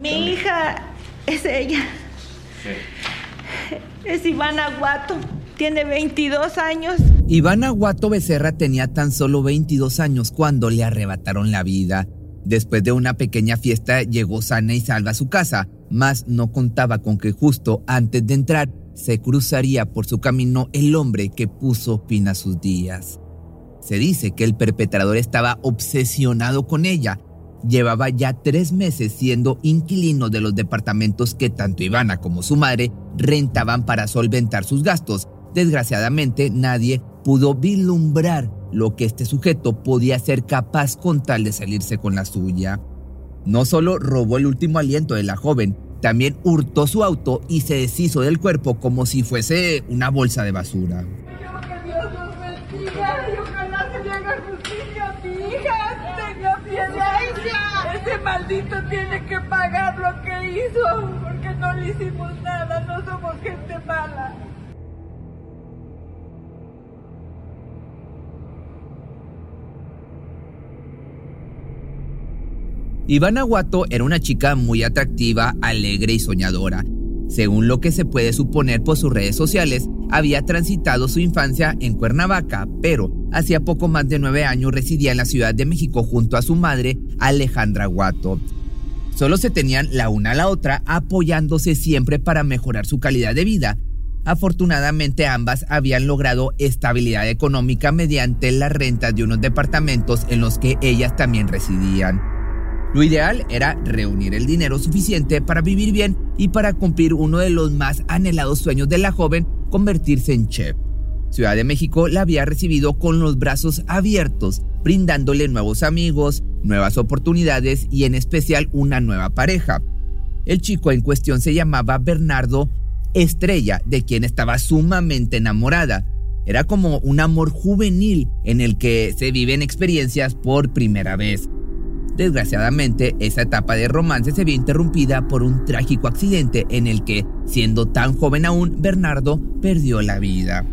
Mi hija es ella. Es Ivana Guato. Tiene 22 años. Ivana Guato Becerra tenía tan solo 22 años cuando le arrebataron la vida. Después de una pequeña fiesta llegó sana y salva a su casa, mas no contaba con que justo antes de entrar se cruzaría por su camino el hombre que puso fin a sus días. Se dice que el perpetrador estaba obsesionado con ella. Llevaba ya tres meses siendo inquilino de los departamentos que tanto Ivana como su madre rentaban para solventar sus gastos. Desgraciadamente nadie pudo vislumbrar lo que este sujeto podía ser capaz con tal de salirse con la suya. No solo robó el último aliento de la joven, también hurtó su auto y se deshizo del cuerpo como si fuese una bolsa de basura. Maldito tiene que pagar lo que hizo, porque no le hicimos nada, no somos gente mala. Ivana Guato era una chica muy atractiva, alegre y soñadora. Según lo que se puede suponer por sus redes sociales, había transitado su infancia en Cuernavaca, pero hacía poco más de nueve años residía en la Ciudad de México junto a su madre, Alejandra Guato. Solo se tenían la una a la otra apoyándose siempre para mejorar su calidad de vida. Afortunadamente ambas habían logrado estabilidad económica mediante la renta de unos departamentos en los que ellas también residían. Lo ideal era reunir el dinero suficiente para vivir bien y para cumplir uno de los más anhelados sueños de la joven, convertirse en chef. Ciudad de México la había recibido con los brazos abiertos, brindándole nuevos amigos, nuevas oportunidades y en especial una nueva pareja. El chico en cuestión se llamaba Bernardo Estrella, de quien estaba sumamente enamorada. Era como un amor juvenil en el que se viven experiencias por primera vez. Desgraciadamente, esa etapa de romance se vio interrumpida por un trágico accidente en el que, siendo tan joven aún, Bernardo perdió la vida.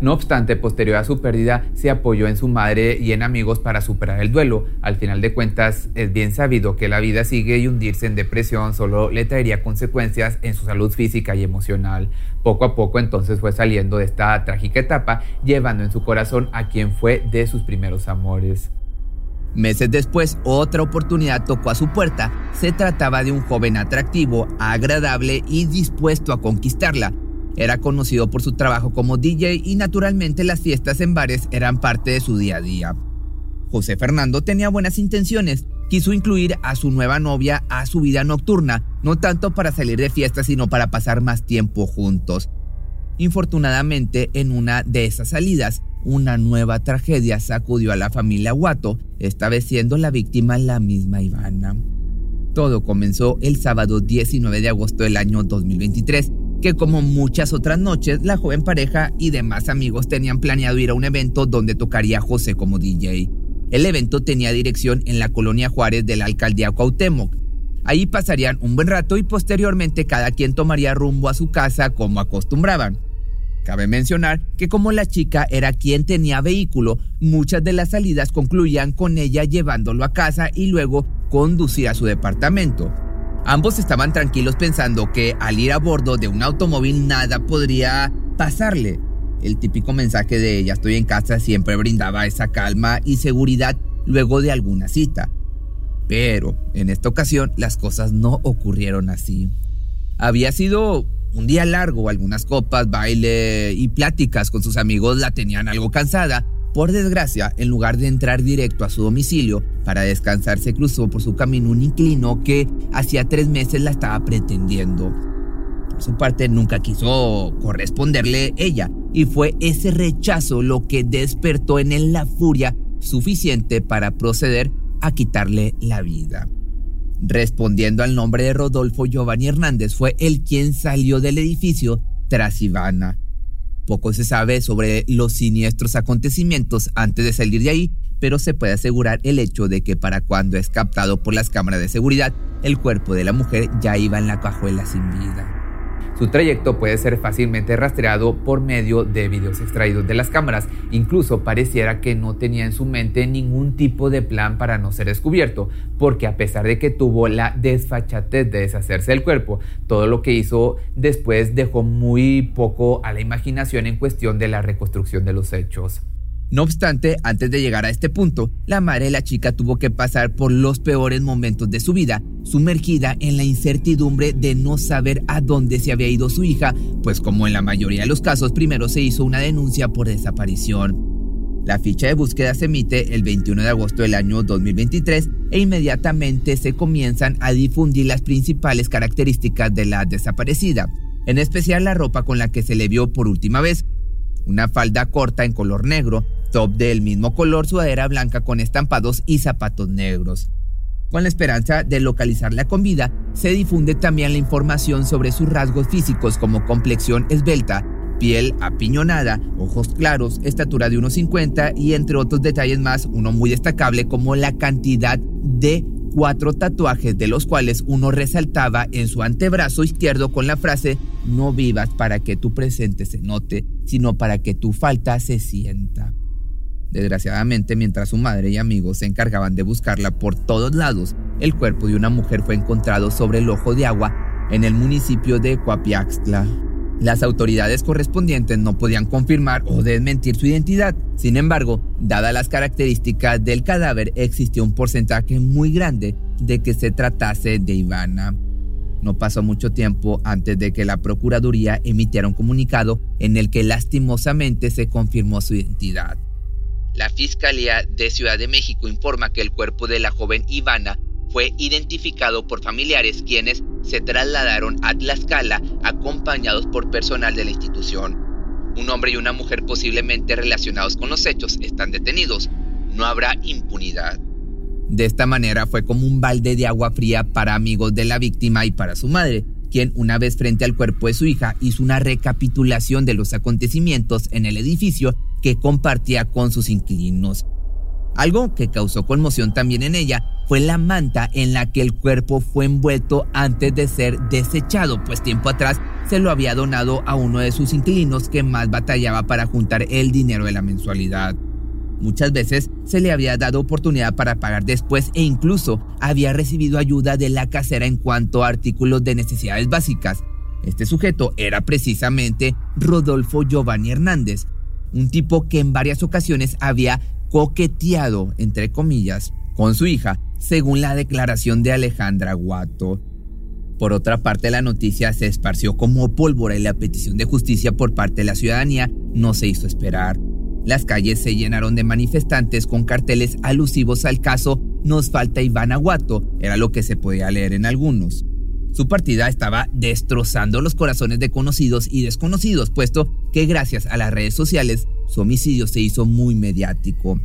No obstante, posterior a su pérdida, se apoyó en su madre y en amigos para superar el duelo. Al final de cuentas, es bien sabido que la vida sigue y hundirse en depresión solo le traería consecuencias en su salud física y emocional. Poco a poco entonces fue saliendo de esta trágica etapa, llevando en su corazón a quien fue de sus primeros amores. Meses después, otra oportunidad tocó a su puerta. Se trataba de un joven atractivo, agradable y dispuesto a conquistarla. Era conocido por su trabajo como DJ y naturalmente las fiestas en bares eran parte de su día a día. José Fernando tenía buenas intenciones. Quiso incluir a su nueva novia a su vida nocturna, no tanto para salir de fiesta, sino para pasar más tiempo juntos. Infortunadamente, en una de esas salidas, una nueva tragedia sacudió a la familia Guato, esta vez siendo la víctima la misma Ivana. Todo comenzó el sábado 19 de agosto del año 2023, que como muchas otras noches, la joven pareja y demás amigos tenían planeado ir a un evento donde tocaría José como DJ. El evento tenía dirección en la colonia Juárez de la alcaldía Cuauhtémoc. Ahí pasarían un buen rato y posteriormente cada quien tomaría rumbo a su casa como acostumbraban. Cabe mencionar que como la chica era quien tenía vehículo, muchas de las salidas concluían con ella llevándolo a casa y luego conducir a su departamento. Ambos estaban tranquilos pensando que al ir a bordo de un automóvil nada podría pasarle. El típico mensaje de ella estoy en casa siempre brindaba esa calma y seguridad luego de alguna cita. Pero en esta ocasión las cosas no ocurrieron así. Había sido un día largo, algunas copas, baile y pláticas con sus amigos la tenían algo cansada. Por desgracia, en lugar de entrar directo a su domicilio para descansar, se cruzó por su camino un inclino que hacía tres meses la estaba pretendiendo. Por su parte, nunca quiso corresponderle ella, y fue ese rechazo lo que despertó en él la furia suficiente para proceder a quitarle la vida. Respondiendo al nombre de Rodolfo Giovanni Hernández, fue el quien salió del edificio tras Ivana. Poco se sabe sobre los siniestros acontecimientos antes de salir de ahí, pero se puede asegurar el hecho de que para cuando es captado por las cámaras de seguridad, el cuerpo de la mujer ya iba en la cajuela sin vida. Su trayecto puede ser fácilmente rastreado por medio de videos extraídos de las cámaras. Incluso pareciera que no tenía en su mente ningún tipo de plan para no ser descubierto, porque a pesar de que tuvo la desfachatez de deshacerse del cuerpo, todo lo que hizo después dejó muy poco a la imaginación en cuestión de la reconstrucción de los hechos. No obstante, antes de llegar a este punto, la madre de la chica tuvo que pasar por los peores momentos de su vida, sumergida en la incertidumbre de no saber a dónde se había ido su hija, pues como en la mayoría de los casos, primero se hizo una denuncia por desaparición. La ficha de búsqueda se emite el 21 de agosto del año 2023 e inmediatamente se comienzan a difundir las principales características de la desaparecida, en especial la ropa con la que se le vio por última vez, una falda corta en color negro, top del mismo color, sudadera blanca con estampados y zapatos negros. Con la esperanza de localizarla con vida, se difunde también la información sobre sus rasgos físicos como complexión esbelta, piel apiñonada, ojos claros, estatura de 1,50 y entre otros detalles más, uno muy destacable como la cantidad de cuatro tatuajes de los cuales uno resaltaba en su antebrazo izquierdo con la frase no vivas para que tu presente se note, sino para que tu falta se sienta. Desgraciadamente, mientras su madre y amigos se encargaban de buscarla por todos lados, el cuerpo de una mujer fue encontrado sobre el ojo de agua en el municipio de Coapiaxtla. Las autoridades correspondientes no podían confirmar o desmentir su identidad. Sin embargo, dadas las características del cadáver, existió un porcentaje muy grande de que se tratase de Ivana. No pasó mucho tiempo antes de que la Procuraduría emitiera un comunicado en el que lastimosamente se confirmó su identidad. La Fiscalía de Ciudad de México informa que el cuerpo de la joven Ivana fue identificado por familiares quienes se trasladaron a Tlaxcala acompañados por personal de la institución. Un hombre y una mujer posiblemente relacionados con los hechos están detenidos. No habrá impunidad. De esta manera fue como un balde de agua fría para amigos de la víctima y para su madre, quien una vez frente al cuerpo de su hija hizo una recapitulación de los acontecimientos en el edificio que compartía con sus inquilinos. Algo que causó conmoción también en ella fue la manta en la que el cuerpo fue envuelto antes de ser desechado, pues tiempo atrás se lo había donado a uno de sus inquilinos que más batallaba para juntar el dinero de la mensualidad. Muchas veces se le había dado oportunidad para pagar después e incluso había recibido ayuda de la casera en cuanto a artículos de necesidades básicas. Este sujeto era precisamente Rodolfo Giovanni Hernández, un tipo que en varias ocasiones había coqueteado, entre comillas, con su hija, según la declaración de Alejandra Guato. Por otra parte, la noticia se esparció como pólvora y la petición de justicia por parte de la ciudadanía no se hizo esperar. Las calles se llenaron de manifestantes con carteles alusivos al caso Nos falta Iván Aguato, era lo que se podía leer en algunos. Su partida estaba destrozando los corazones de conocidos y desconocidos, puesto que gracias a las redes sociales su homicidio se hizo muy mediático.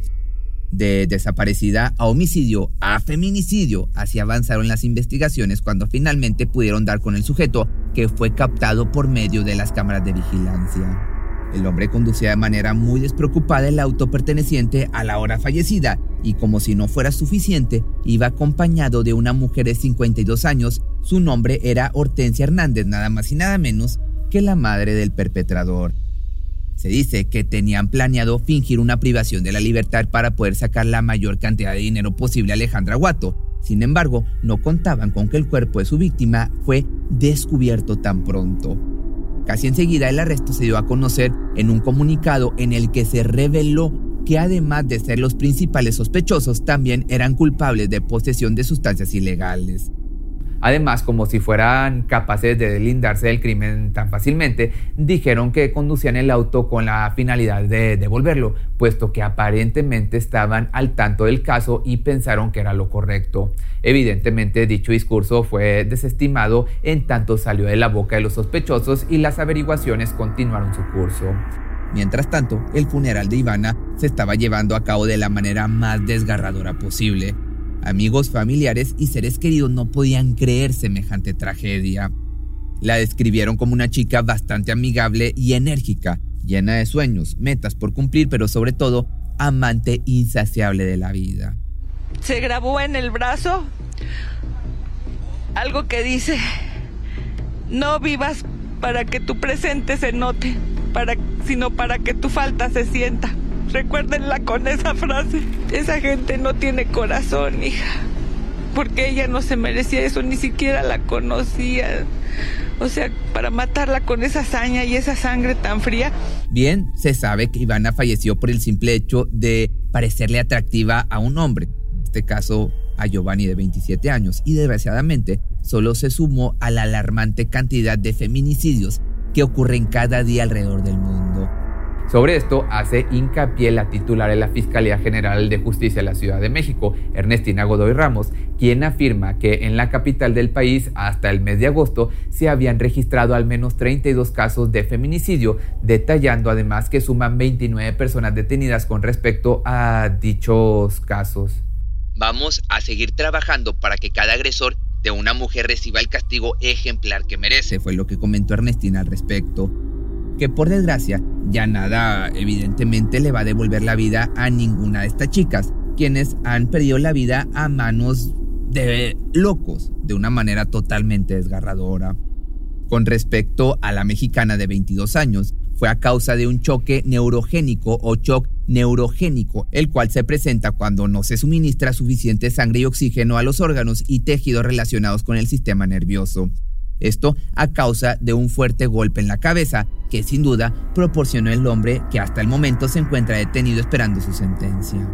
De desaparecida a homicidio a feminicidio, así avanzaron las investigaciones cuando finalmente pudieron dar con el sujeto que fue captado por medio de las cámaras de vigilancia. El hombre conducía de manera muy despreocupada el auto perteneciente a la hora fallecida y como si no fuera suficiente, iba acompañado de una mujer de 52 años. Su nombre era Hortensia Hernández, nada más y nada menos que la madre del perpetrador. Se dice que tenían planeado fingir una privación de la libertad para poder sacar la mayor cantidad de dinero posible a Alejandra Guato. Sin embargo, no contaban con que el cuerpo de su víctima fue descubierto tan pronto. Casi enseguida el arresto se dio a conocer en un comunicado en el que se reveló que además de ser los principales sospechosos, también eran culpables de posesión de sustancias ilegales. Además, como si fueran capaces de deslindarse del crimen tan fácilmente, dijeron que conducían el auto con la finalidad de devolverlo, puesto que aparentemente estaban al tanto del caso y pensaron que era lo correcto. Evidentemente, dicho discurso fue desestimado en tanto salió de la boca de los sospechosos y las averiguaciones continuaron su curso. Mientras tanto, el funeral de Ivana se estaba llevando a cabo de la manera más desgarradora posible. Amigos, familiares y seres queridos no podían creer semejante tragedia. La describieron como una chica bastante amigable y enérgica, llena de sueños, metas por cumplir, pero sobre todo amante insaciable de la vida. Se grabó en el brazo algo que dice, no vivas para que tu presente se note, sino para que tu falta se sienta. Recuérdenla con esa frase. Esa gente no tiene corazón, hija. Porque ella no se merecía eso, ni siquiera la conocía. O sea, para matarla con esa hazaña y esa sangre tan fría. Bien, se sabe que Ivana falleció por el simple hecho de parecerle atractiva a un hombre. En este caso, a Giovanni de 27 años. Y desgraciadamente, solo se sumó a la alarmante cantidad de feminicidios que ocurren cada día alrededor del mundo. Sobre esto hace hincapié la titular de la Fiscalía General de Justicia de la Ciudad de México, Ernestina Godoy Ramos, quien afirma que en la capital del país hasta el mes de agosto se habían registrado al menos 32 casos de feminicidio, detallando además que suman 29 personas detenidas con respecto a dichos casos. Vamos a seguir trabajando para que cada agresor de una mujer reciba el castigo ejemplar que merece, fue lo que comentó Ernestina al respecto que por desgracia ya nada evidentemente le va a devolver la vida a ninguna de estas chicas, quienes han perdido la vida a manos de locos, de una manera totalmente desgarradora. Con respecto a la mexicana de 22 años, fue a causa de un choque neurogénico o shock neurogénico, el cual se presenta cuando no se suministra suficiente sangre y oxígeno a los órganos y tejidos relacionados con el sistema nervioso. Esto a causa de un fuerte golpe en la cabeza que sin duda proporcionó el hombre que hasta el momento se encuentra detenido esperando su sentencia.